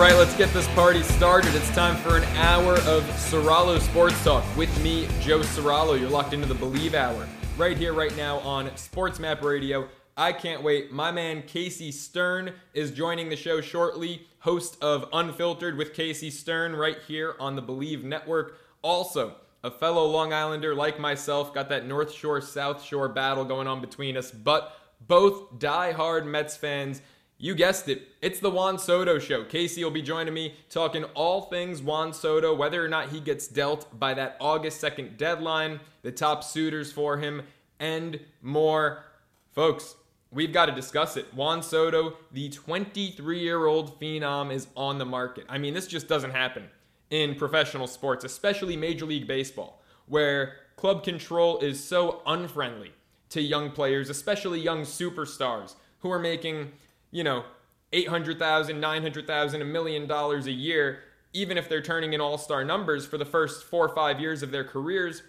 Right, let's get this party started. It's time for an hour of Soralo Sports Talk with me, Joe Soralo. You're locked into the Believe Hour right here, right now on Sports Map Radio. I can't wait. My man Casey Stern is joining the show shortly, host of Unfiltered with Casey Stern right here on the Believe Network. Also, a fellow Long Islander like myself, got that North Shore South Shore battle going on between us, but both die-hard Mets fans you guessed it. It's the Juan Soto show. Casey will be joining me talking all things Juan Soto, whether or not he gets dealt by that August 2nd deadline, the top suitors for him, and more. Folks, we've got to discuss it. Juan Soto, the 23 year old phenom, is on the market. I mean, this just doesn't happen in professional sports, especially Major League Baseball, where club control is so unfriendly to young players, especially young superstars who are making you know, 800,000, 900,000, a million dollars a year, even if they're turning in all-star numbers for the first 4 or 5 years of their careers.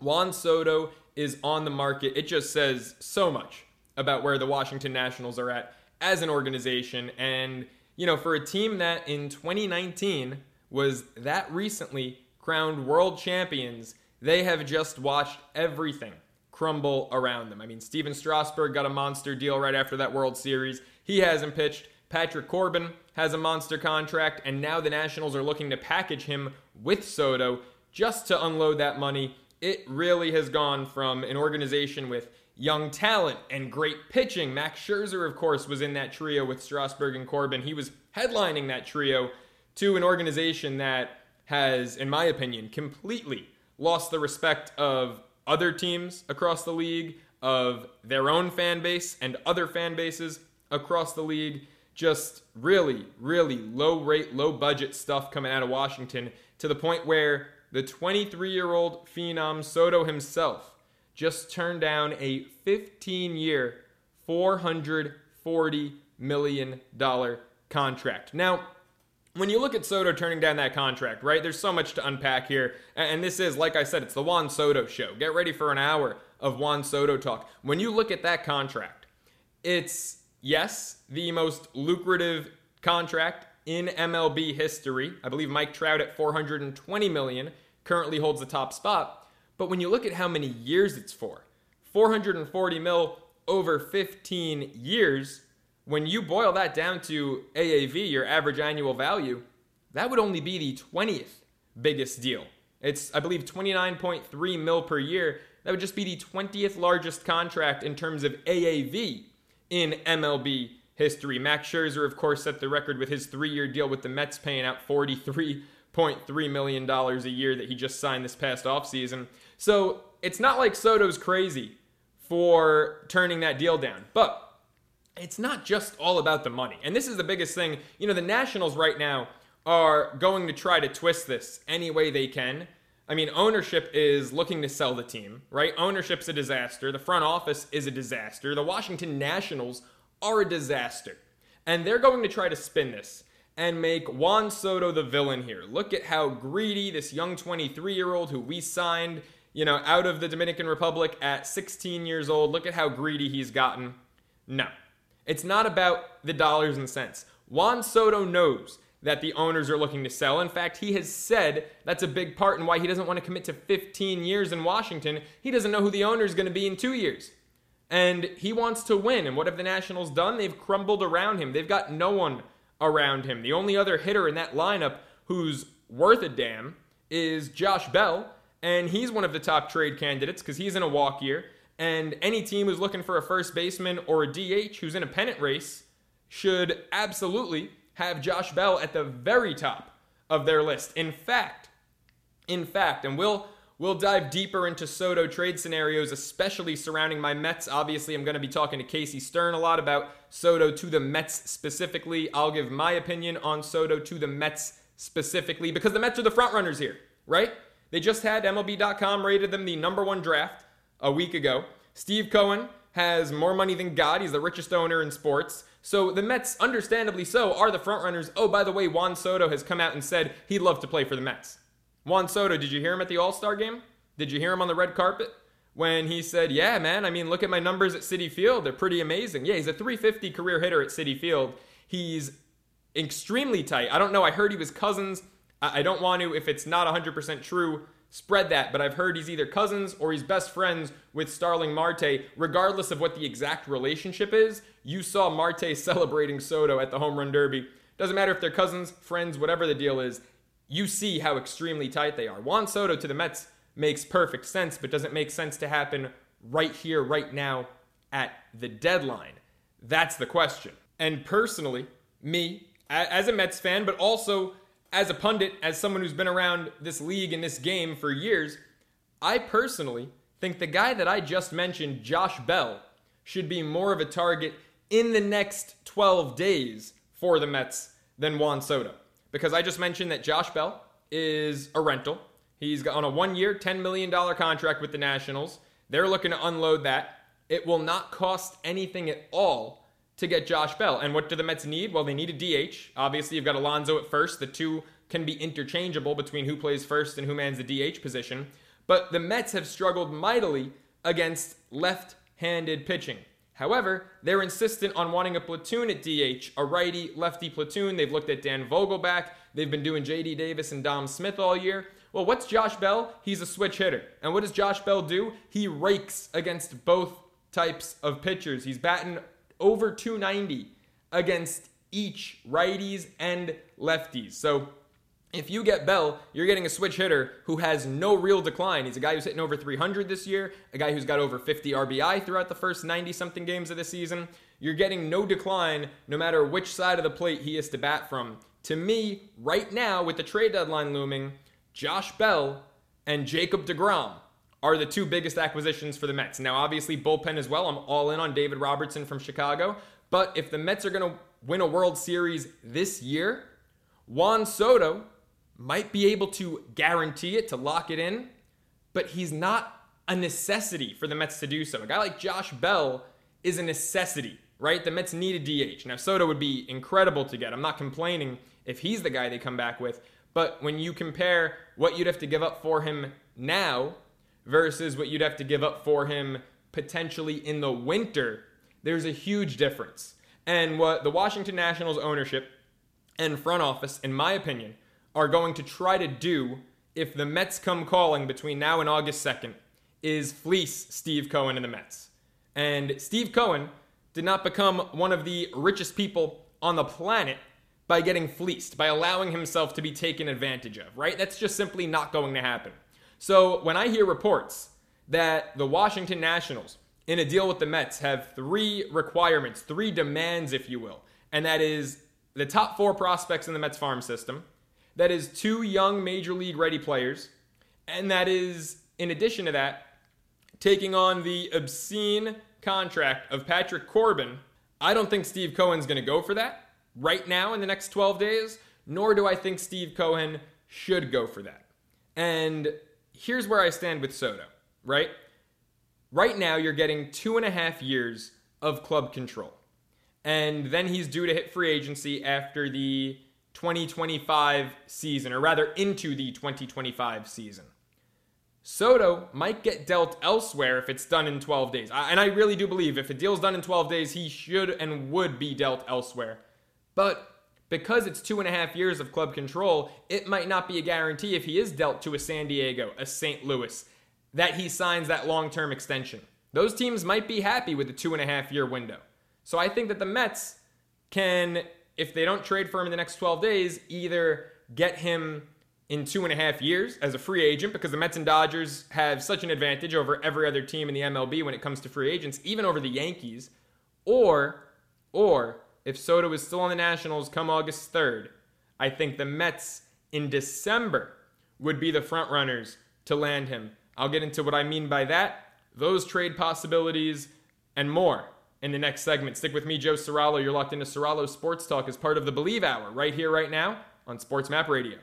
Juan Soto is on the market. It just says so much about where the Washington Nationals are at as an organization and you know, for a team that in 2019 was that recently crowned world champions, they have just watched everything crumble around them. I mean, Stephen Strasburg got a monster deal right after that World Series. He hasn't pitched. Patrick Corbin has a monster contract, and now the Nationals are looking to package him with Soto just to unload that money. It really has gone from an organization with young talent and great pitching. Max Scherzer, of course, was in that trio with Strasburg and Corbin. He was headlining that trio to an organization that has, in my opinion, completely lost the respect of other teams across the league, of their own fan base and other fan bases across the league. Just really, really low rate, low budget stuff coming out of Washington to the point where the 23 year old Phenom Soto himself just turned down a 15 year, $440 million contract. Now, when you look at Soto turning down that contract, right, there's so much to unpack here. And this is, like I said, it's the Juan Soto show. Get ready for an hour of Juan Soto talk. When you look at that contract, it's yes, the most lucrative contract in MLB history. I believe Mike Trout at 420 million currently holds the top spot. But when you look at how many years it's for, 440 mil over 15 years, when you boil that down to AAV, your average annual value, that would only be the 20th biggest deal. It's, I believe, 29.3 mil per year. That would just be the 20th largest contract in terms of AAV in MLB history. Max Scherzer, of course, set the record with his three year deal with the Mets, paying out $43.3 million a year that he just signed this past offseason. So it's not like Soto's crazy for turning that deal down. But it's not just all about the money. And this is the biggest thing. You know, the Nationals right now are going to try to twist this any way they can I mean, ownership is looking to sell the team, right? Ownership's a disaster. The front office is a disaster. The Washington Nationals are a disaster. And they're going to try to spin this and make Juan Soto the villain here. Look at how greedy this young 23 year old who we signed, you know, out of the Dominican Republic at 16 years old, look at how greedy he's gotten. No, it's not about the dollars and cents. Juan Soto knows that the owners are looking to sell. In fact, he has said that's a big part in why he doesn't want to commit to 15 years in Washington. He doesn't know who the owner is going to be in two years. And he wants to win. And what have the Nationals done? They've crumbled around him. They've got no one around him. The only other hitter in that lineup who's worth a damn is Josh Bell. And he's one of the top trade candidates because he's in a walk year. And any team who's looking for a first baseman or a DH who's in a pennant race should absolutely have Josh Bell at the very top of their list. In fact, in fact, and we'll We'll dive deeper into Soto trade scenarios, especially surrounding my Mets. Obviously, I'm going to be talking to Casey Stern a lot about Soto to the Mets specifically. I'll give my opinion on Soto to the Mets specifically because the Mets are the front runners here, right? They just had MLB.com rated them the number one draft a week ago. Steve Cohen has more money than God. He's the richest owner in sports. So the Mets, understandably so, are the frontrunners. Oh, by the way, Juan Soto has come out and said he'd love to play for the Mets. Juan Soto, did you hear him at the All Star game? Did you hear him on the red carpet? When he said, Yeah, man, I mean, look at my numbers at Citi Field. They're pretty amazing. Yeah, he's a 350 career hitter at Citi Field. He's extremely tight. I don't know. I heard he was cousins. I don't want to, if it's not 100% true, spread that, but I've heard he's either cousins or he's best friends with Starling Marte. Regardless of what the exact relationship is, you saw Marte celebrating Soto at the home run derby. Doesn't matter if they're cousins, friends, whatever the deal is, you see how extremely tight they are. Juan Soto to the Mets makes perfect sense, but doesn't make sense to happen right here, right now at the deadline. That's the question. And personally, me, as a Mets fan, but also as a pundit, as someone who's been around this league and this game for years, I personally think the guy that I just mentioned, Josh Bell, should be more of a target in the next 12 days for the Mets than Juan Soto. Because I just mentioned that Josh Bell is a rental. He's on a one year, $10 million contract with the Nationals. They're looking to unload that. It will not cost anything at all to get Josh Bell. And what do the Mets need? Well, they need a DH. Obviously, you've got Alonso at first. The two can be interchangeable between who plays first and who mans the DH position. But the Mets have struggled mightily against left handed pitching. However, they're insistent on wanting a platoon at DH, a righty lefty platoon. They've looked at Dan Vogelbach. They've been doing JD Davis and Dom Smith all year. Well, what's Josh Bell? He's a switch hitter. And what does Josh Bell do? He rakes against both types of pitchers. He's batting over 290 against each righties and lefties. So if you get Bell, you're getting a switch hitter who has no real decline. He's a guy who's hitting over 300 this year, a guy who's got over 50 RBI throughout the first 90 something games of the season. You're getting no decline no matter which side of the plate he is to bat from. To me, right now, with the trade deadline looming, Josh Bell and Jacob DeGrom are the two biggest acquisitions for the Mets. Now, obviously, bullpen as well. I'm all in on David Robertson from Chicago. But if the Mets are going to win a World Series this year, Juan Soto might be able to guarantee it, to lock it in, but he's not a necessity for the Mets to do so. A guy like Josh Bell is a necessity, right? The Mets need a DH. Now, Soto would be incredible to get. I'm not complaining if he's the guy they come back with. But when you compare what you'd have to give up for him now versus what you'd have to give up for him potentially in the winter, there's a huge difference. And what the Washington Nationals ownership and front office, in my opinion, are going to try to do if the Mets come calling between now and August 2nd is fleece Steve Cohen and the Mets. And Steve Cohen did not become one of the richest people on the planet by getting fleeced, by allowing himself to be taken advantage of, right? That's just simply not going to happen. So when I hear reports that the Washington Nationals, in a deal with the Mets, have three requirements, three demands, if you will, and that is the top four prospects in the Mets farm system, that is two young major league ready players, and that is, in addition to that, taking on the obscene contract of Patrick Corbin. I don't think Steve Cohen's going to go for that right now in the next 12 days, nor do I think Steve Cohen should go for that. And here's where I stand with Soto, right? Right now, you're getting two and a half years of club control. And then he's due to hit free agency after the 2025 season, or rather into the 2025 season. Soto might get dealt elsewhere if it's done in 12 days. And I really do believe if a deal's done in 12 days, he should and would be dealt elsewhere. But because it's two and a half years of club control, it might not be a guarantee if he is dealt to a San Diego, a St. Louis, that he signs that long term extension. Those teams might be happy with the two and a half year window. So I think that the Mets can, if they don't trade for him in the next 12 days, either get him in two and a half years as a free agent because the Mets and Dodgers have such an advantage over every other team in the MLB when it comes to free agents, even over the Yankees, or, or if Soto is still on the Nationals come August 3rd, I think the Mets in December would be the front runners to land him. I'll get into what I mean by that, those trade possibilities, and more in the next segment. Stick with me, Joe Serralo. You're locked into Serralo Sports Talk as part of the Believe Hour right here, right now on Sports Map Radio.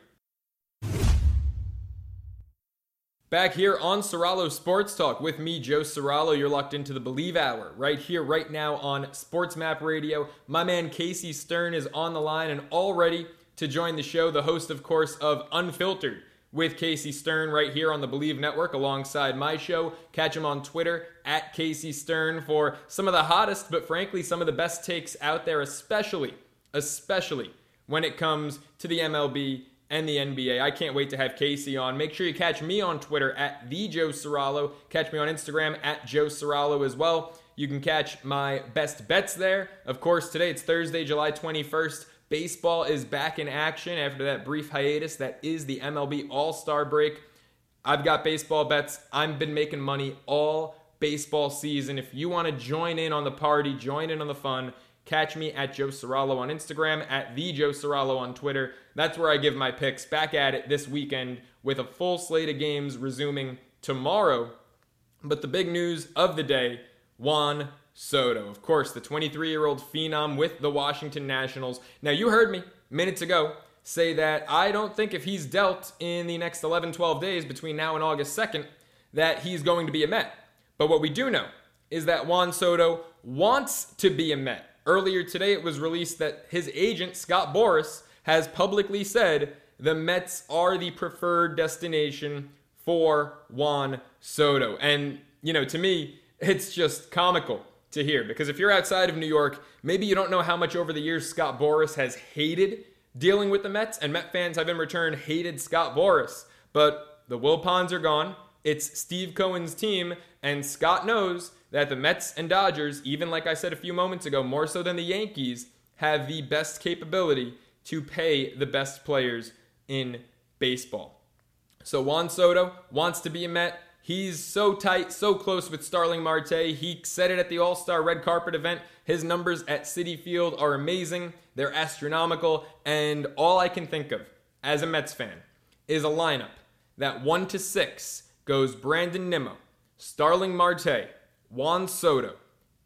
Back here on Serralo Sports Talk with me, Joe Serralo. You're locked into the Believe Hour right here, right now on Sports Map Radio. My man Casey Stern is on the line and all ready to join the show. The host, of course, of Unfiltered with Casey Stern right here on the Believe Network alongside my show. Catch him on Twitter at Casey Stern for some of the hottest, but frankly, some of the best takes out there, especially, especially when it comes to the MLB and the NBA. I can't wait to have Casey on. Make sure you catch me on Twitter at the Joe Serralo. Catch me on Instagram at Joe Serralo as well. You can catch my best bets there. Of course, today it's Thursday, July 21st. Baseball is back in action after that brief hiatus that is the MLB All Star break. I've got baseball bets. I've been making money all baseball season. If you want to join in on the party, join in on the fun, Catch me at Joe Serralo on Instagram, at the Joe Serralo on Twitter. That's where I give my picks. Back at it this weekend with a full slate of games resuming tomorrow. But the big news of the day Juan Soto. Of course, the 23 year old phenom with the Washington Nationals. Now, you heard me minutes ago say that I don't think if he's dealt in the next 11, 12 days between now and August 2nd, that he's going to be a Met. But what we do know is that Juan Soto wants to be a Met. Earlier today, it was released that his agent, Scott Boras, has publicly said the Mets are the preferred destination for Juan Soto. And, you know, to me, it's just comical to hear because if you're outside of New York, maybe you don't know how much over the years Scott Boras has hated dealing with the Mets, and Met fans have in return hated Scott Boras. But the Wilpons are gone. It's Steve Cohen's team, and Scott knows that the Mets and Dodgers, even like I said a few moments ago, more so than the Yankees, have the best capability to pay the best players in baseball. So Juan Soto wants to be a Met. He's so tight, so close with Starling Marte. He said it at the All Star red carpet event. His numbers at Citi Field are amazing, they're astronomical, and all I can think of as a Mets fan is a lineup that 1 to 6 goes Brandon Nimmo, Starling Marte, Juan Soto,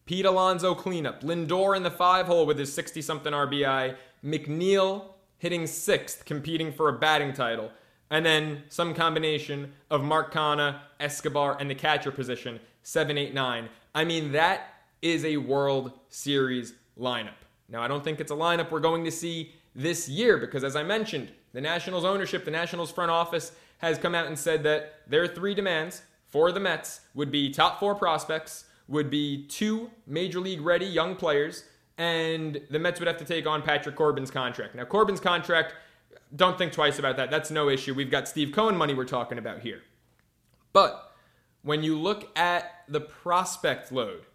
Pete Alonso cleanup, Lindor in the five hole with his 60 something RBI, McNeil hitting sixth, competing for a batting title, and then some combination of Mark Escobar, and the catcher position, 7 8 9. I mean, that is a World Series lineup. Now, I don't think it's a lineup we're going to see this year because, as I mentioned, the Nationals ownership, the Nationals front office has come out and said that their three demands for the Mets would be top four prospects, would be two major league ready young players, and the Mets would have to take on Patrick Corbin's contract. Now, Corbin's contract, don't think twice about that. That's no issue. We've got Steve Cohen money we're talking about here. But when you look at the prospect load,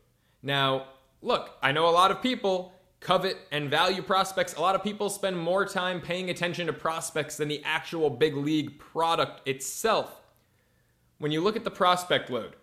now, look, I know a lot of people covet and value prospects. A lot of people spend more time paying attention to prospects than the actual big league product itself when you look at the prospect load,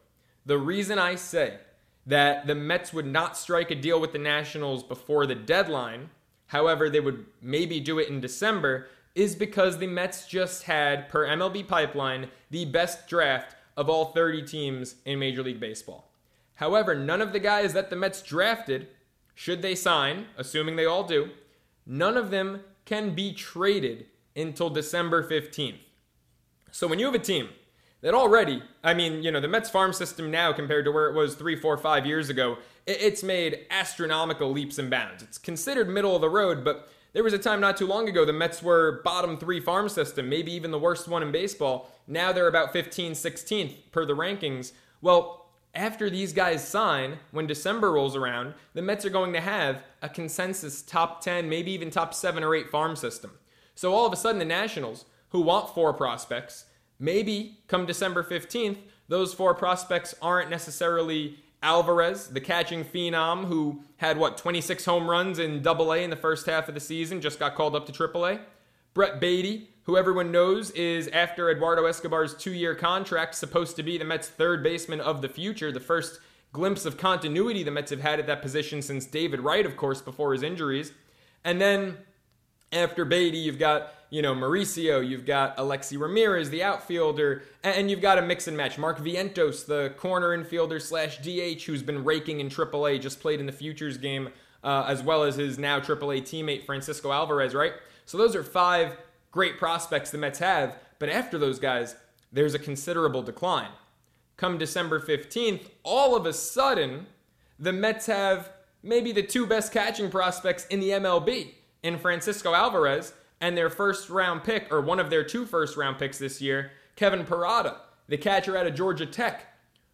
the reason I say that the Mets would not strike a deal with the Nationals before the deadline, however, they would maybe do it in December, is because the Mets just had, per MLB Pipeline, the best draft of all 30 teams in Major League Baseball. However, none of the guys that the Mets drafted, should they sign, assuming they all do, none of them can be traded until December 15th. So when you have a team that already, I mean, you know, the Mets farm system now compared to where it was three, four, five years ago, it's made astronomical leaps and bounds. It's considered middle of the road, but there was a time not too long ago the Mets were bottom three farm system, maybe even the worst one in baseball. Now they're about 15, 16th per the rankings. Well, after these guys sign, when December rolls around, the Mets are going to have a consensus top 10, maybe even top 7 or 8 farm system. So all of a sudden, the Nationals, who want four prospects, maybe come December 15th, those four prospects aren't necessarily Alvarez, the catching phenom who had what 26 home runs in Double A in the first half of the season, just got called up to Triple A. Brett Baty, who everyone knows is after Eduardo Escobar's two-year contract, supposed to be the Mets' third baseman of the future, the first glimpse of continuity the Mets have had at that position since David Wright, of course, before his injuries. And then After Baty, you've got, you know, Mauricio, you've got Alexi Ramirez, the outfielder, and you've got a mix and match. Mark Vientos, the corner infielder slash DH, who's been raking in AAA, just played in the Futures game, uh, as well as his now AAA teammate, Francisco Alvarez, right? So those are five great prospects the Mets have, but after those guys, there's a considerable decline. Come December 15th, all of a sudden, the Mets have maybe the two best catching prospects in the MLB in Francisco Alvarez and their first round pick, or one of their two first round picks this year, Kevin Parada, the catcher out of Georgia Tech,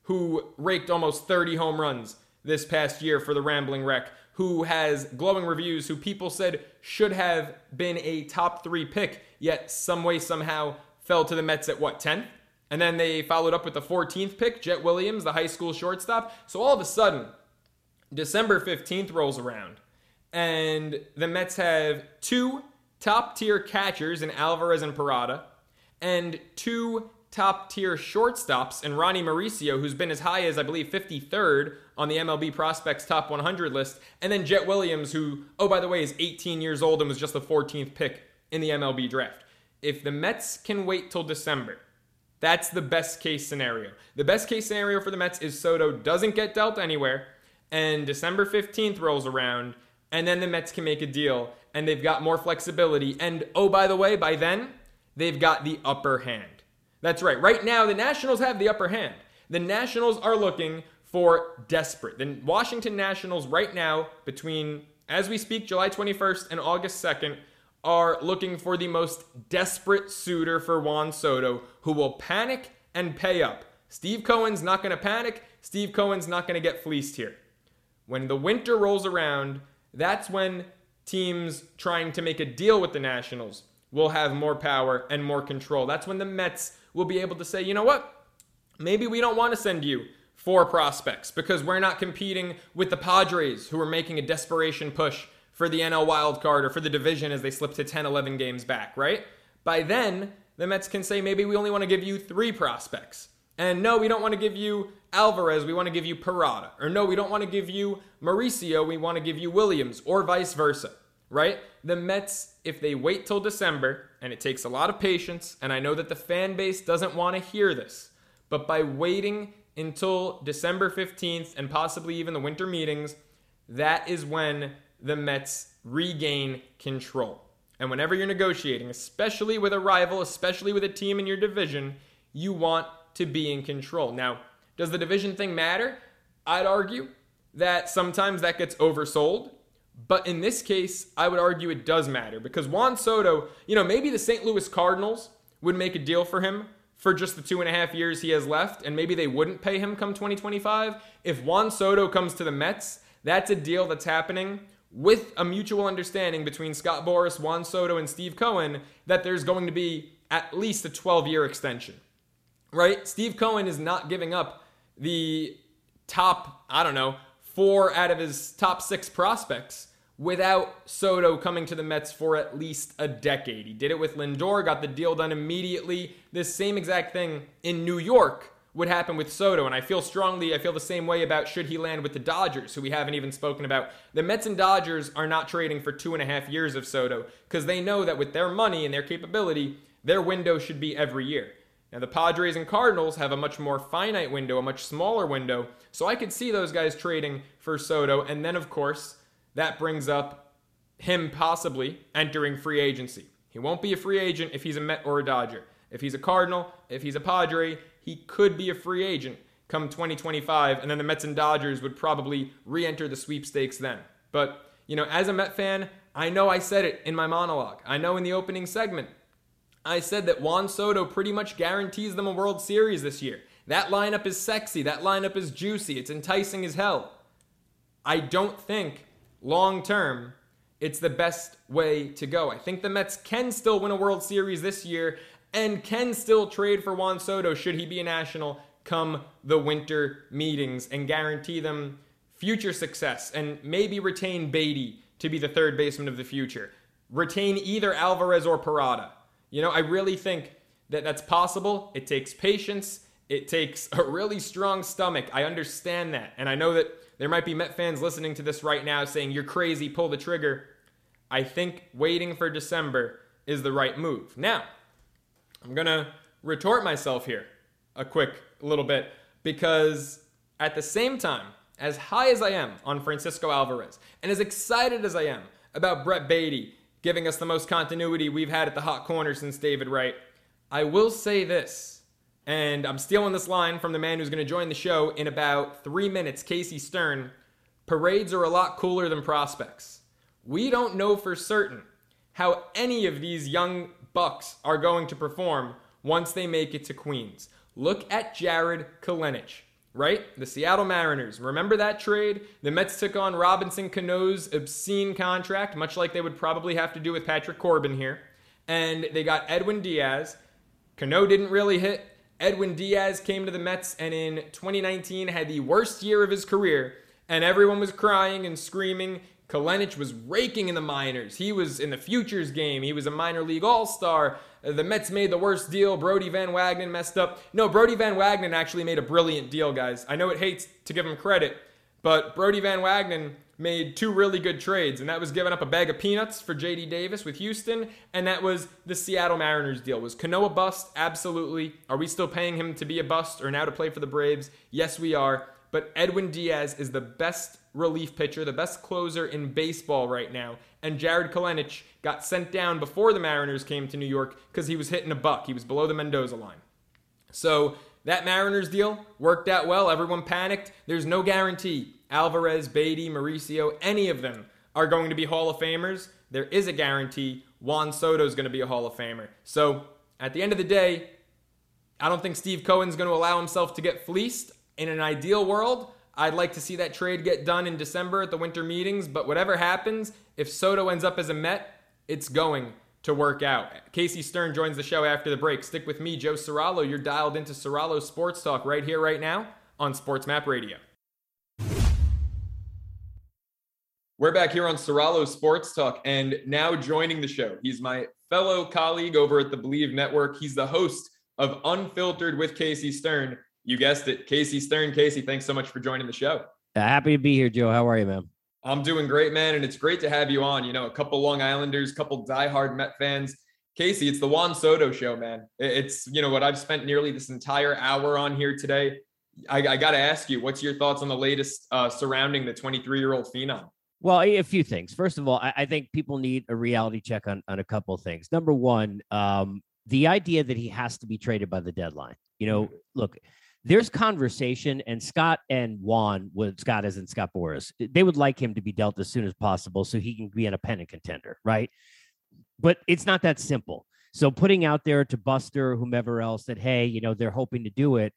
who raked almost 30 home runs this past year for the Rambling Wreck, who has glowing reviews, who people said should have been a top three pick, yet some way, somehow fell to the Mets at what, 10th? And then they followed up with the 14th pick, Jett Williams, the high school shortstop. So all of a sudden, December 15th rolls around, and the Mets have two top tier catchers in Alvarez and Parada, and two top tier shortstops in Ronny Mauricio, who's been as high as, I believe, 53rd on the MLB Prospects Top 100 list, and then Jett Williams, who, oh, by the way, is 18 years old and was just the 14th pick in the MLB draft. If the Mets can wait till December, that's the best case scenario. The best case scenario for the Mets is Soto doesn't get dealt anywhere, and December 15th rolls around, and then the Mets can make a deal, and they've got more flexibility. And oh, by the way, by then, they've got the upper hand. That's right. Right now, the Nationals have the upper hand. The Nationals are looking for desperate. The Washington Nationals, right now, between as we speak, July 21st and August 2nd, are looking for the most desperate suitor for Juan Soto who will panic and pay up. Steve Cohen's not going to panic. Steve Cohen's not going to get fleeced here. When the winter rolls around, that's when teams trying to make a deal with the Nationals will have more power and more control. That's when the Mets will be able to say, you know what? Maybe we don't want to send you four prospects because we're not competing with the Padres who are making a desperation push for the NL wild card or for the division as they slip to 10, 11 games back, right? By then, the Mets can say maybe we only want to give you three prospects. And no, we don't want to give you Alvarez, we want to give you Parada. Or no, we don't want to give you Mauricio, we want to give you Williams, or vice versa, right? The Mets, if they wait till December, and it takes a lot of patience, and I know that the fan base doesn't want to hear this, but by waiting until December 15th and possibly even the winter meetings, that is when the Mets regain control. And whenever you're negotiating, especially with a rival, especially with a team in your division, you want to be in control. Now, does the division thing matter? I'd argue that sometimes that gets oversold. But in this case, I would argue it does matter because Juan Soto, you know, maybe the St. Louis Cardinals would make a deal for him for just the two and a half years he has left, and maybe they wouldn't pay him come 2025. If Juan Soto comes to the Mets, that's a deal that's happening with a mutual understanding between Scott Boras, Juan Soto, and Steve Cohen that there's going to be at least a 12 year extension right? Steve Cohen is not giving up the top, I don't know, four out of his top six prospects without Soto coming to the Mets for at least a decade. He did it with Lindor, got the deal done immediately. This same exact thing in New York would happen with Soto, and I feel strongly, I feel the same way about should he land with the Dodgers, who we haven't even spoken about. The Mets and Dodgers are not trading for two and a half years of Soto because they know that with their money and their capability, their window should be every year. Now, the Padres and Cardinals have a much more finite window, a much smaller window. So I could see those guys trading for Soto. And then, of course, that brings up him possibly entering free agency. He won't be a free agent if he's a Met or a Dodger. If he's a Cardinal, if he's a Padre, he could be a free agent come 2025. And then the Mets and Dodgers would probably re enter the sweepstakes then. But, you know, as a Met fan, I know I said it in my monologue. I know in the opening segment I said that Juan Soto pretty much guarantees them a World Series this year. That lineup is sexy. That lineup is juicy. It's enticing as hell. I don't think long term it's the best way to go. I think the Mets can still win a World Series this year and can still trade for Juan Soto should he be a national come the winter meetings and guarantee them future success and maybe retain Baty to be the third baseman of the future. Retain either Alvarez or Parada. You know, I really think that that's possible. It takes patience. It takes a really strong stomach. I understand that. And I know that there might be Met fans listening to this right now saying, You're crazy, pull the trigger. I think waiting for December is the right move. Now, I'm going to retort myself here a quick little bit because at the same time, as high as I am on Francisco Alvarez and as excited as I am about Brett Baty giving us the most continuity we've had at the hot corner since David Wright, I will say this, and I'm stealing this line from the man who's going to join the show in about three minutes, Casey Stern. Parades are a lot cooler than prospects. We don't know for certain how any of these young Bucks are going to perform once they make it to Queens. Look at Jarred Kelenic right? The Seattle Mariners. Remember that trade? The Mets took on Robinson Cano's obscene contract, much like they would probably have to do with Patrick Corbin here. And they got Edwin Diaz. Cano didn't really hit. Edwin Diaz came to the Mets and in 2019 had the worst year of his career. And everyone was crying and screaming. Kelenic was raking in the minors. He was in the futures game. He was a minor league all star. The Mets made the worst deal. Brodie Van Wagenen messed up. No, Brodie Van Wagenen actually made a brilliant deal, guys. I know it hates to give him credit, but Brodie Van Wagenen made two really good trades, and that was giving up a bag of peanuts for JD Davis with Houston, and that was the Seattle Mariners deal. Was Cano a bust? Absolutely. Are we still paying him to be a bust or now to play for the Braves? Yes, we are. But Edwin Diaz is the best relief pitcher, the best closer in baseball right now. And Jarred Kelenic got sent down before the Mariners came to New York because he was hitting a buck. He was below the Mendoza line. So that Mariners deal worked out well. Everyone panicked. There's no guarantee Alvarez, Baty, Mauricio, any of them are going to be Hall of Famers. There is a guarantee Juan Soto is going to be a Hall of Famer. So at the end of the day, I don't think Steve Cohen's going to allow himself to get fleeced. In an ideal world, I'd like to see that trade get done in December at the winter meetings, but whatever happens, if Soto ends up as a Met, it's going to work out. Casey Stern joins the show after the break. Stick with me, Joe Serralo. You're dialed into Serralo Sports Talk right here, right now on Sports Map Radio. We're back here on Serralo Sports Talk, and now joining the show, he's my fellow colleague over at the Believe Network. He's the host of Unfiltered with Casey Stern you guessed it, Casey Stern. Casey, thanks so much for joining the show. Happy to be here, Joe. How are you, man? I'm doing great, man, and it's great to have you on. You know, a couple Long Islanders, couple diehard Met fans. Casey, it's the Juan Soto show, man. It's you know what I've spent nearly this entire hour on here today. I, I got to ask you, what's your thoughts on the latest uh, surrounding the 23 year old phenom? Well, a few things. First of all, I, I, think people need a reality check on on a couple of things. Number one, um, the idea that he has to be traded by the deadline. You know, mm-hmm. look, there's conversation, and Scott and Juan, with Scott as in Scott Boras, they would like him to be dealt as soon as possible so he can be in a pennant contender, right? But it's not that simple. So putting out there to Buster, whomever else, that hey, you know, they're hoping to do it.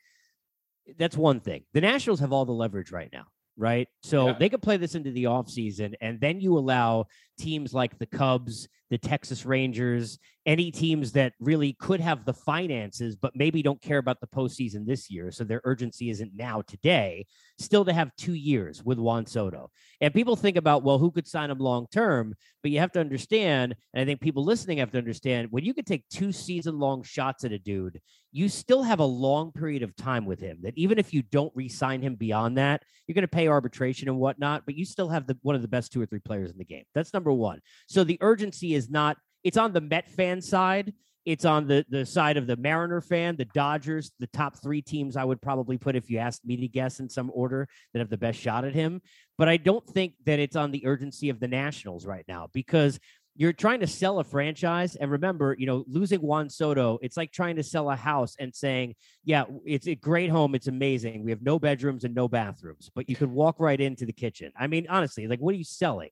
That's one thing. The Nationals have all the leverage right now right? So yeah. they could play this into the offseason, and then you allow teams like the Cubs, the Texas Rangers, any teams that really could have the finances, but maybe don't care about the postseason this year. So their urgency isn't now today, still to have two years with Juan Soto. And people think about, well, who could sign him long term? But you have to understand, and I think people listening have to understand, when you could take two season long shots at a dude, you still have a long period of time with him that even if you don't re-sign him beyond that, you're going to pay arbitration and whatnot, but you still have the one of the best two or three players in the game. That's number one. So the urgency is not it's on the Met fan side. It's on the the side of the Mariner fan, the Dodgers, the top three teams I would probably put if you asked me to guess in some order that have the best shot at him. But I don't think that it's on the urgency of the Nationals right now because you're trying to sell a franchise. And remember you know losing juan soto it's like trying to sell a house and saying yeah it's a great home. It's amazing. We have no bedrooms and no bathrooms but you can walk right into the kitchen. I mean honestly like what are you selling?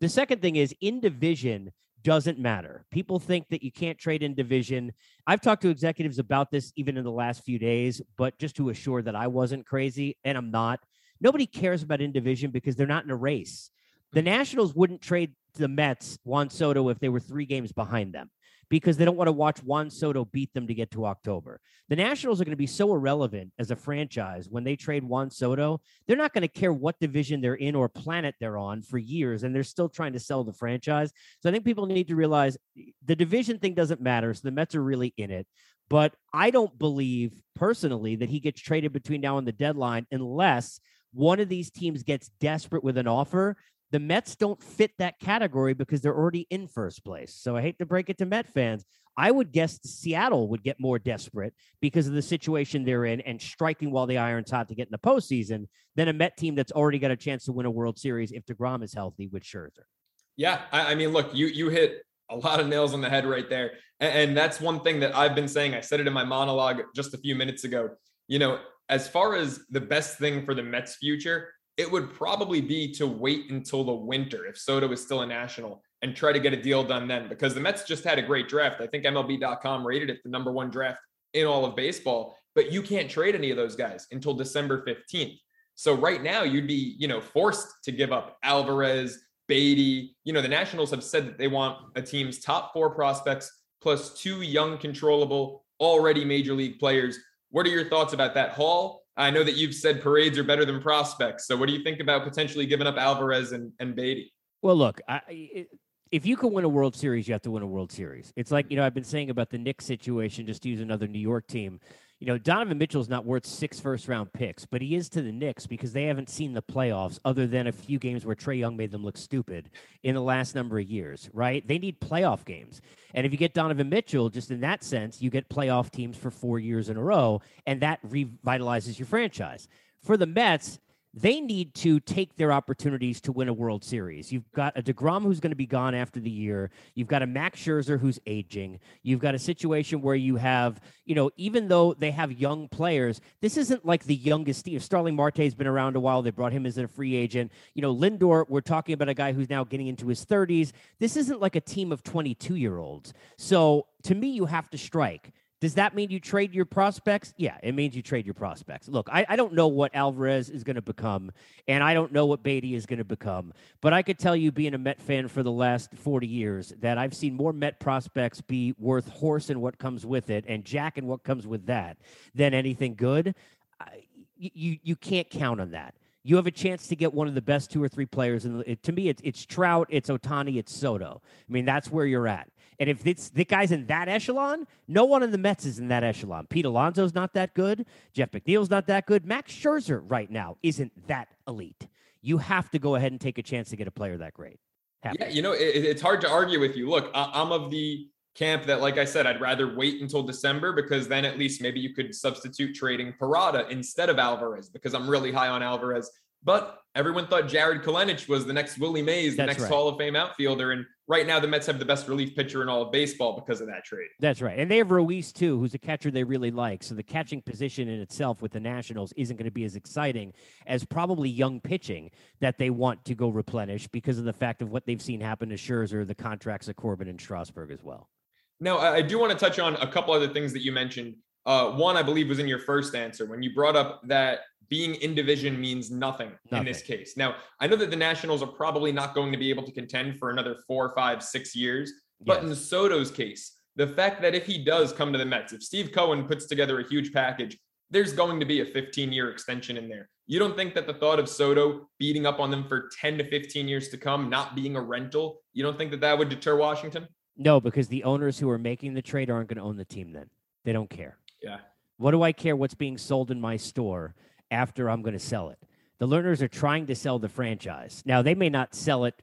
The second thing is in division doesn't matter. People think that you can't trade in division. I've talked to executives about this even in the last few days, but just to assure that I wasn't crazy, and I'm not. Nobody cares about in division because they're not in a race. The mm-hmm. Nationals wouldn't trade the Mets Juan Soto if they were three games behind them because they don't want to watch Juan Soto beat them to get to October. The Nationals are going to be so irrelevant as a franchise when they trade Juan Soto. They're not going to care what division they're in or planet they're on for years, and they're still trying to sell the franchise. So I think people need to realize the division thing doesn't matter. So the Mets are really in it. But I don't believe personally that he gets traded between now and the deadline unless one of these teams gets desperate with an offer The Mets don't fit that category because they're already in first place. So I hate to break it to Met fans. I would guess Seattle would get more desperate because of the situation they're in and striking while the iron's hot to get in the postseason than a Met team that's already got a chance to win a World Series if DeGrom is healthy with Scherzer. Yeah, I, I mean, look, you you hit a lot of nails on the head right there, and, and that's one thing that I've been saying. I said it in my monologue just a few minutes ago. You know, as far as the best thing for the Mets' future, it would probably be to wait until the winter if Soto is still a national and try to get a deal done then because the Mets just had a great draft. I think MLB.com rated it the number one draft in all of baseball, but you can't trade any of those guys until December 15th. So right now you'd be, you know, forced to give up Alvarez, Baty. You know, the Nationals have said that they want a team's top four prospects plus two young, controllable, already major league players. What are your thoughts about that, Hall? I know that you've said parades are better than prospects. So what do you think about potentially giving up Alvarez and, and Baty? Well, look, I, if you can win a World Series, you have to win a World Series. It's like, you know, I've been saying about the Knicks situation, just use another New York team you know, Donovan Mitchell's not worth six first round picks, but he is to the Knicks because they haven't seen the playoffs other than a few games where Trae Young made them look stupid in the last number of years, right? They need playoff games. And if you get Donovan Mitchell, just in that sense, you get playoff teams for four years in a row, and that revitalizes your franchise. For the Mets, they need to take their opportunities to win a World Series. You've got a DeGrom who's going to be gone after the year. You've got a Max Scherzer who's aging. You've got a situation where you have, you know, even though they have young players, this isn't like the youngest team. Starling Marte's been around a while. They brought him as a free agent. You know, Lindor, we're talking about a guy who's now getting into his 30s. This isn't like a team of 22 year olds. So to me, you have to strike. Does that mean you trade your prospects? Yeah, it means you trade your prospects. Look, I, I don't know what Alvarez is going to become, and I don't know what Baty is going to become, but I could tell you, being a Met fan for the last 40 years, that I've seen more Met prospects be worth horse and what comes with it, and Jack and what comes with that, than anything good. I, you, you can't count on that you have a chance to get one of the best two or three players. And to me, it's, it's Trout, it's Ohtani, it's Soto. I mean, that's where you're at. And if it's the guy's in that echelon, no one in the Mets is in that echelon. Pete Alonso's not that good. Jeff McNeil's not that good. Max Scherzer right now isn't that elite. You have to go ahead and take a chance to get a player that great. Yeah, you know, it, it's hard to argue with you. Look, I'm of the camp that, like I said, I'd rather wait until December because then at least maybe you could substitute trading Parada instead of Alvarez because I'm really high on Alvarez. But everyone thought Jarred Kelenic was the next Willie Mays, the That's next right. Hall of Fame outfielder. And right now, the Mets have the best relief pitcher in all of baseball because of that trade. That's right. And they have Ruiz, too, who's a catcher they really like. So the catching position in itself with the Nationals isn't going to be as exciting as probably young pitching that they want to go replenish because of the fact of what they've seen happen to Scherzer, the contracts of Corbin and Strasburg as well. Now, I do want to touch on a couple other things that you mentioned. Uh, one, I believe, was in your first answer when you brought up that being in division means nothing, nothing, in this case. Now, I know that the Nationals are probably not going to be able to contend for another four, five, six years. But yes. in Soto's case, the fact that if he does come to the Mets, if Steve Cohen puts together a huge package, there's going to be a 15 year extension in there. You don't think that the thought of Soto beating up on them for 10 to 15 years to come, not being a rental, you don't think that that would deter Washington? No, because the owners who are making the trade aren't going to own the team then. They don't care. Yeah. What do I care what's being sold in my store after I'm going to sell it. The Lerners are trying to sell the franchise. Now, they may not sell it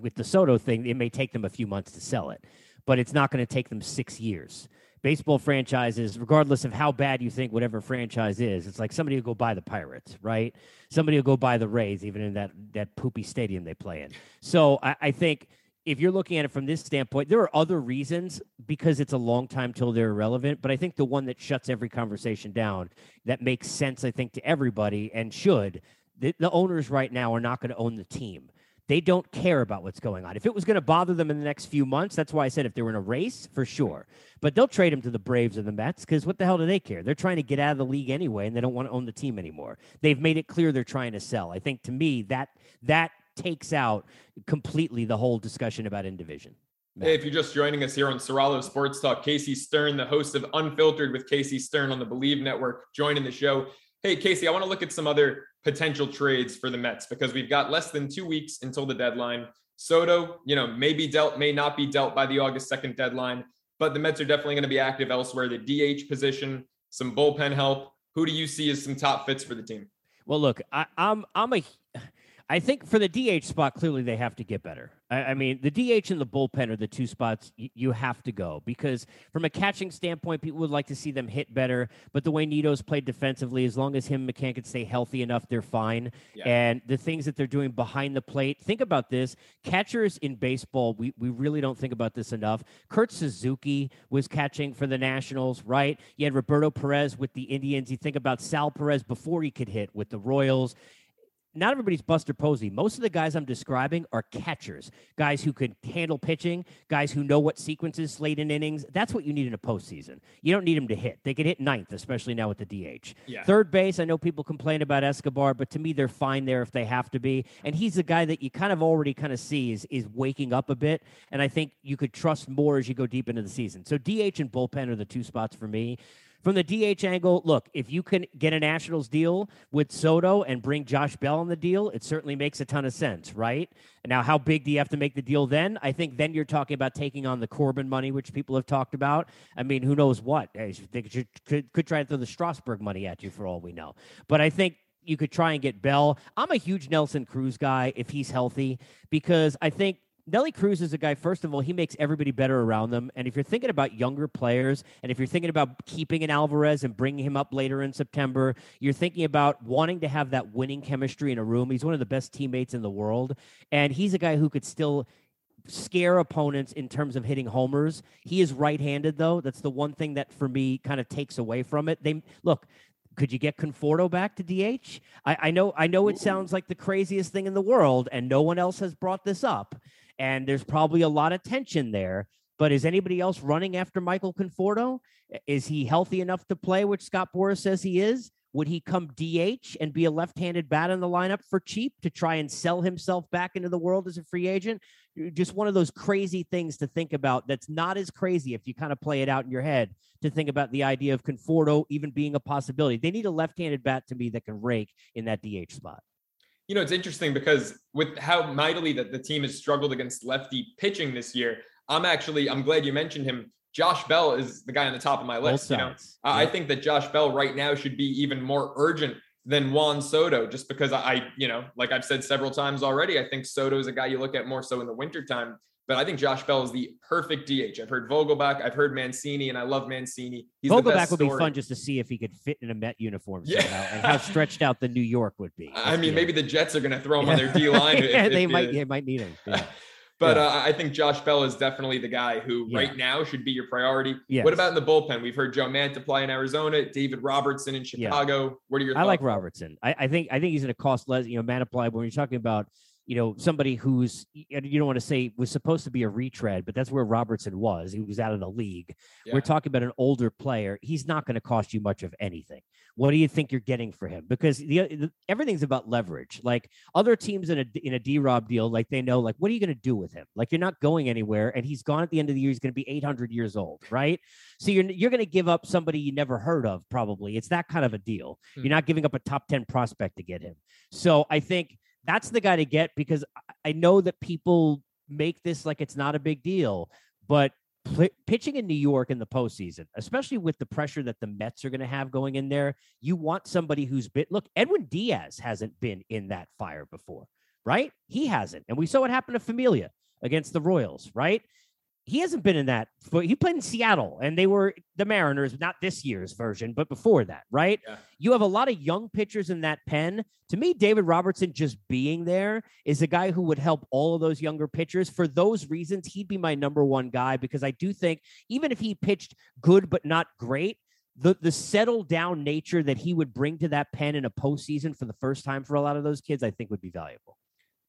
with the Soto thing, it may take them a few months to sell it, but it's not going to take them six years. Baseball franchises, regardless of how bad you think whatever franchise is, it's like somebody will go buy the Pirates, right? Somebody will go buy the Rays, even in that that poopy stadium they play in. So I, I think if you're looking at it from this standpoint, there are other reasons because it's a long time till they're irrelevant. But I think the one that shuts every conversation down that makes sense, I think, to everybody and should the, the owners right now are not going to own the team. They don't care about what's going on. If it was going to bother them in the next few months, that's why I said if they were in a race, for sure. But they'll trade him to the Braves or the Mets because what the hell do they care? They're trying to get out of the league anyway, and they don't want to own the team anymore. They've made it clear they're trying to sell. I think to me that that takes out completely the whole discussion about in division. Hey, if you're just joining us here on Soralo Sports Talk, Casey Stern, the host of Unfiltered with Casey Stern on the Believe Network, joining the show. Hey, Casey, I want to look at some other potential trades for the Mets because we've got less than two weeks until the deadline. Soto, you know, may be dealt, may not be dealt by the August 2nd deadline, but the Mets are definitely going to be active elsewhere. The DH position, some bullpen help. Who do you see as some top fits for the team? Well, look, I, I'm I'm a I think for the DH spot, clearly they have to get better. I, I mean, the DH and the bullpen are the two spots y- you have to go because, from a catching standpoint, people would like to see them hit better. But the way Nido's played defensively, as long as him and McCann can stay healthy enough, they're fine. Yeah. And the things that they're doing behind the plate, think about this: catchers in baseball, we we really don't think about this enough. Kurt Suzuki was catching for the Nationals, right? You had Roberto Perez with the Indians. You think about Sal Perez before he could hit with the Royals not everybody's Buster Posey. Most of the guys I'm describing are catchers, guys who can handle pitching, guys who know what sequences, slate in innings. That's what you need in a postseason. You don't need them to hit. They can hit ninth, especially now with the DH. Yeah. Third base, I know people complain about Escobar, but to me, they're fine there if they have to be. And he's the guy that you kind of already kind of see is, is waking up a bit. And I think you could trust more as you go deep into the season. So DH and bullpen are the two spots for me. From the DH angle, look, if you can get a Nationals deal with Soto and bring Josh Bell on the deal, it certainly makes a ton of sense, right? Now, how big do you have to make the deal then? I think then you're talking about taking on the Corbin money, which people have talked about. I mean, who knows what? They could, could, could try and throw the Strasburg money at you for all we know. But I think you could try and get Bell. I'm a huge Nelson Cruz guy if he's healthy because I think Nelly Cruz is a guy, first of all, he makes everybody better around them. And if you're thinking about younger players, and if you're thinking about keeping an Alvarez and bringing him up later in September, you're thinking about wanting to have that winning chemistry in a room. He's one of the best teammates in the world. And he's a guy who could still scare opponents in terms of hitting homers. He is right-handed though. That's the one thing that for me kind of takes away from it. They look, could you get Conforto back to DH? I, I know I know it sounds like the craziest thing in the world, and no one else has brought this up and there's probably a lot of tension there. But is anybody else running after Michael Conforto? Is he healthy enough to play, which Scott Boras says he is? Would he come DH and be a left-handed bat in the lineup for cheap to try and sell himself back into the world as a free agent? Just one of those crazy things to think about. That's not as crazy if you kind of play it out in your head to think about the idea of Conforto even being a possibility. They need a left-handed bat to me that can rake in that DH spot. You know, it's interesting because with how mightily that the team has struggled against lefty pitching this year, I'm actually I'm glad you mentioned him. Josh Bell is the guy on the top of my list. You know, Yep. I I think that Josh Bell right now should be even more urgent than Juan Soto, just because I, you know, like I've said several times already, I think Soto is a guy you look at more so in the wintertime. But I think Josh Bell is the perfect DH. I've heard Vogelbach, I've heard Mancini, and I love Mancini. He's the Vogelbach best would be fun just to see if he could fit in a Met uniform Yeah. somehow and how stretched out the New York would be. I mean, Yeah. maybe the Jets are going to throw him on their D line. yeah, they might. They might need him. Yeah. But Yeah. uh, I think Josh Bell is definitely the guy who Yeah. right now should be your priority. Yes. What about in the bullpen? We've heard Joe Mantiply in Arizona, David Robertson in Yeah. Chicago. What are your I thoughts? like Robertson. I, I think I think he's going to cost less. You know, Mantiply. When you're talking about you know somebody who's you don't want to say was supposed to be a retread, but that's where Robertson was. He was out of the league. Yeah. We're talking about an older player. He's not going to cost you much of anything. What do you think you're getting for him? Because the, the everything's about leverage. Like other teams in a in a D Rob deal, like they know, like what are you going to do with him? Like you're not going anywhere, and he's gone at the end of the year. He's going to be 800 years old, right? So you're you're going to give up somebody you never heard of. Probably it's that kind of a deal. Hmm. You're not giving up a top 10 prospect to get him. So I think that's the guy to get because I- know that people make this like it's not a big deal, but pl- pitching in New York in the postseason, especially with the pressure that the Mets are going to have going in there, you want somebody who's been. Look, Edwin Diaz hasn't been in that fire before, right? He hasn't, and we saw what happened to Familia against the Royals, right? He hasn't been in that. But he played in Seattle, and they were the Mariners, not this year's version, but before that, right? Yeah. You have a lot of young pitchers in that pen. To me, David Robertson just being there is a guy who would help all of those younger pitchers. For those reasons, he'd be my number one guy because I do think even if he pitched good but not great, the the settled down nature that he would bring to that pen in a postseason for the first time for a lot of those kids, I think would be valuable.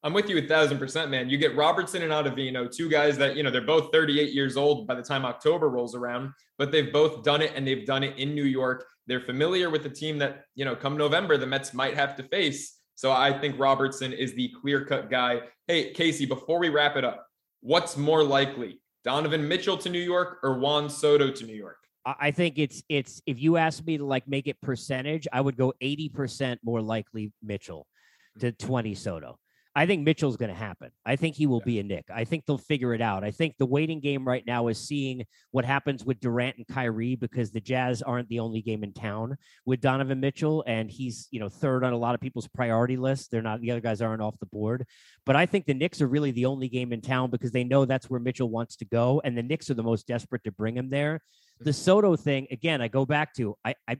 I'm with you a thousand percent, man. You get Robertson and Ottavino, two guys that, you know, they're both 38 years old by the time October rolls around, but they've both done it and they've done it in New York. They're familiar with the team that, you know, come November, the Mets might have to face. So I think Robertson is the clear cut guy. Hey, Casey, before we wrap it up, what's more likely, Donovan Mitchell to New York or Juan Soto to New York? I I think it's it's if you ask me to like make it percentage, I would go 80% more likely Mitchell hmm. to 20 Soto. I think Mitchell's going to happen. I think he will be a Nick. I think they'll figure it out. I think the waiting game right now is seeing what happens with Durant and Kyrie because the Jazz aren't the only game in town with Donovan Mitchell, and he's you know third on a lot of people's priority list. They're not the other guys aren't off the board, but I think the Knicks are really the only game in town because they know that's where Mitchell wants to go, and the Knicks are the most desperate to bring him there. The mm-hmm. Soto thing again, I go back to I I,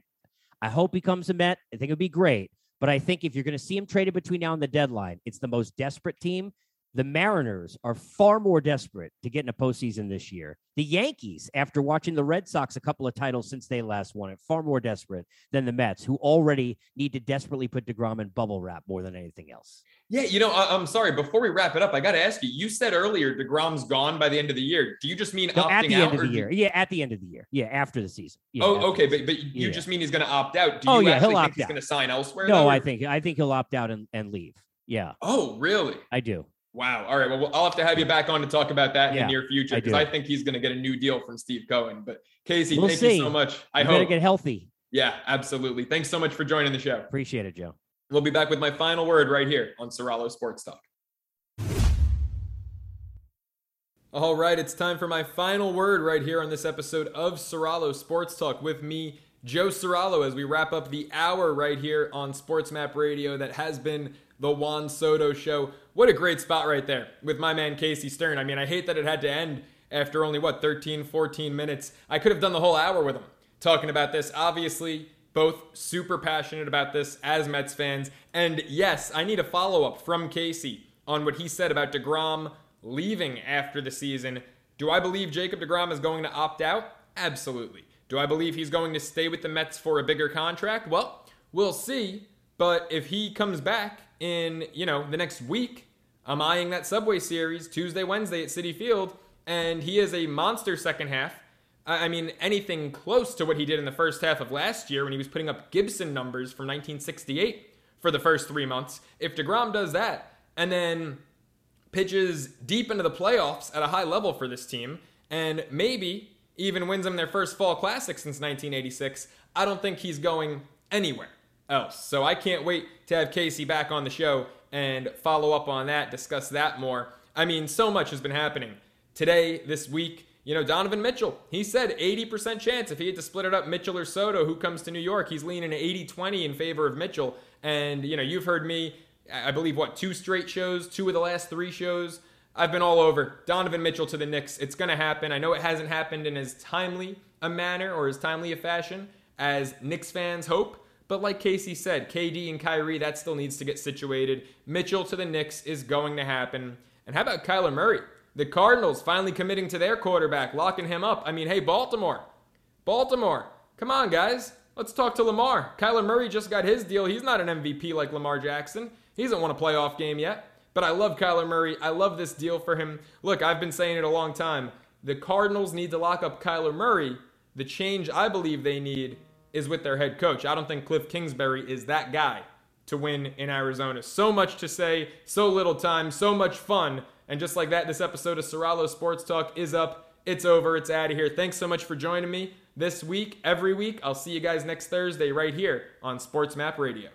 I hope he comes to Met. I think it'd be great. But I think if you're going to see him traded between now and the deadline, it's the most desperate team. The Mariners are far more desperate to get in a postseason this year. The Yankees, after watching the Red Sox a couple of titles since they last won it, far more desperate than the Mets, who already need to desperately put DeGrom in bubble wrap more than anything else. Yeah, you know, I- am sorry. Before we wrap it up, I got to ask you. You said earlier Degrom's gone by the end of the year. Do you just mean no, opting at the out, end of the year? do- Yeah, at the end of the year. Yeah, after the season. Yeah, oh, okay, but but you Yeah. just mean he's going to opt out? Do Oh, yeah, actually he'll think opt he's out. going to sign elsewhere? No, though, I think I think he'll opt out and, and leave. Yeah, Oh, really? I do. Wow. All right. Well, I'll have to have you back on to talk about that in Yeah, the near future because do. I, think he's going to get a new deal from Steve Cohen. But Casey, We'll thank you so much. I hope. You better hope. get healthy. yeah, absolutely. Thanks so much for joining the show. Appreciate it, Joe. We'll be back with my final word right here on Soralo Sports Talk. All right, it's time for my final word right here on this episode of Soralo Sports Talk with me, Joe Soralo, as we wrap up the hour right here on Sports Map Radio that has been the Juan Soto Show. What a great spot right there with my man Casey Stern. I mean, I hate that it had to end after only, what, 13, 14 minutes. I could have done the whole hour with him talking about this. Obviously, both super passionate about this as Mets fans. And yes, I need a follow up from Casey on what he said about DeGrom leaving after the season. Do I believe Jacob DeGrom is going to opt out? Absolutely. Do I believe he's going to stay with the Mets for a bigger contract? Well, we'll see. But if he comes back in, you know, the next week, I'm eyeing that Subway Series Tuesday, Wednesday at Citi Field, and he is a monster second half. I I mean, anything close to what he did in the first half of last year when he was putting up Gibson numbers from 1968 for the first three months. If DeGrom does that and then pitches deep into the playoffs at a high level for this team and maybe even wins them their first fall classic since 1986, I don't think he's going anywhere else. So I can't wait to have Casey back on the show and follow up on that, discuss that more. I mean, so much has been happening today, this week. You know, Donovan Mitchell, he said 80% chance if he had to split it up, Mitchell or Soto, who comes to New York, he's leaning 80 20 in favor of Mitchell. And, you know, you've heard me, I believe, what, two straight shows, two of the last three shows. I've been all over Donovan Mitchell to the Knicks. It's going to happen. I know it hasn't happened in as timely a manner or as timely a fashion as Knicks fans hope. But like Casey said, KD and Kyrie, that still needs to get situated. Mitchell to the Knicks is going to happen. And how about Kyler Murray? The Cardinals finally committing to their quarterback, locking him up. I mean, hey, Baltimore. Baltimore. Come on, guys. Let's talk to Lamar. Kyler Murray just got his deal. He's not an MVP like Lamar Jackson. He hasn't won a playoff game yet. But I love Kyler Murray. I love this deal for him. Look, I've been saying it a long time. The Cardinals need to lock up Kyler Murray. The change I believe they need is with their head coach. I don't think Cliff Kingsbury is that guy to win in Arizona. So much to say, so little time, so much fun. And just like that, this episode of Soralo Sports Talk is up. It's over. It's out of here. Thanks so much for joining me this week, every week. I'll see you guys next Thursday right here on Sports Map Radio.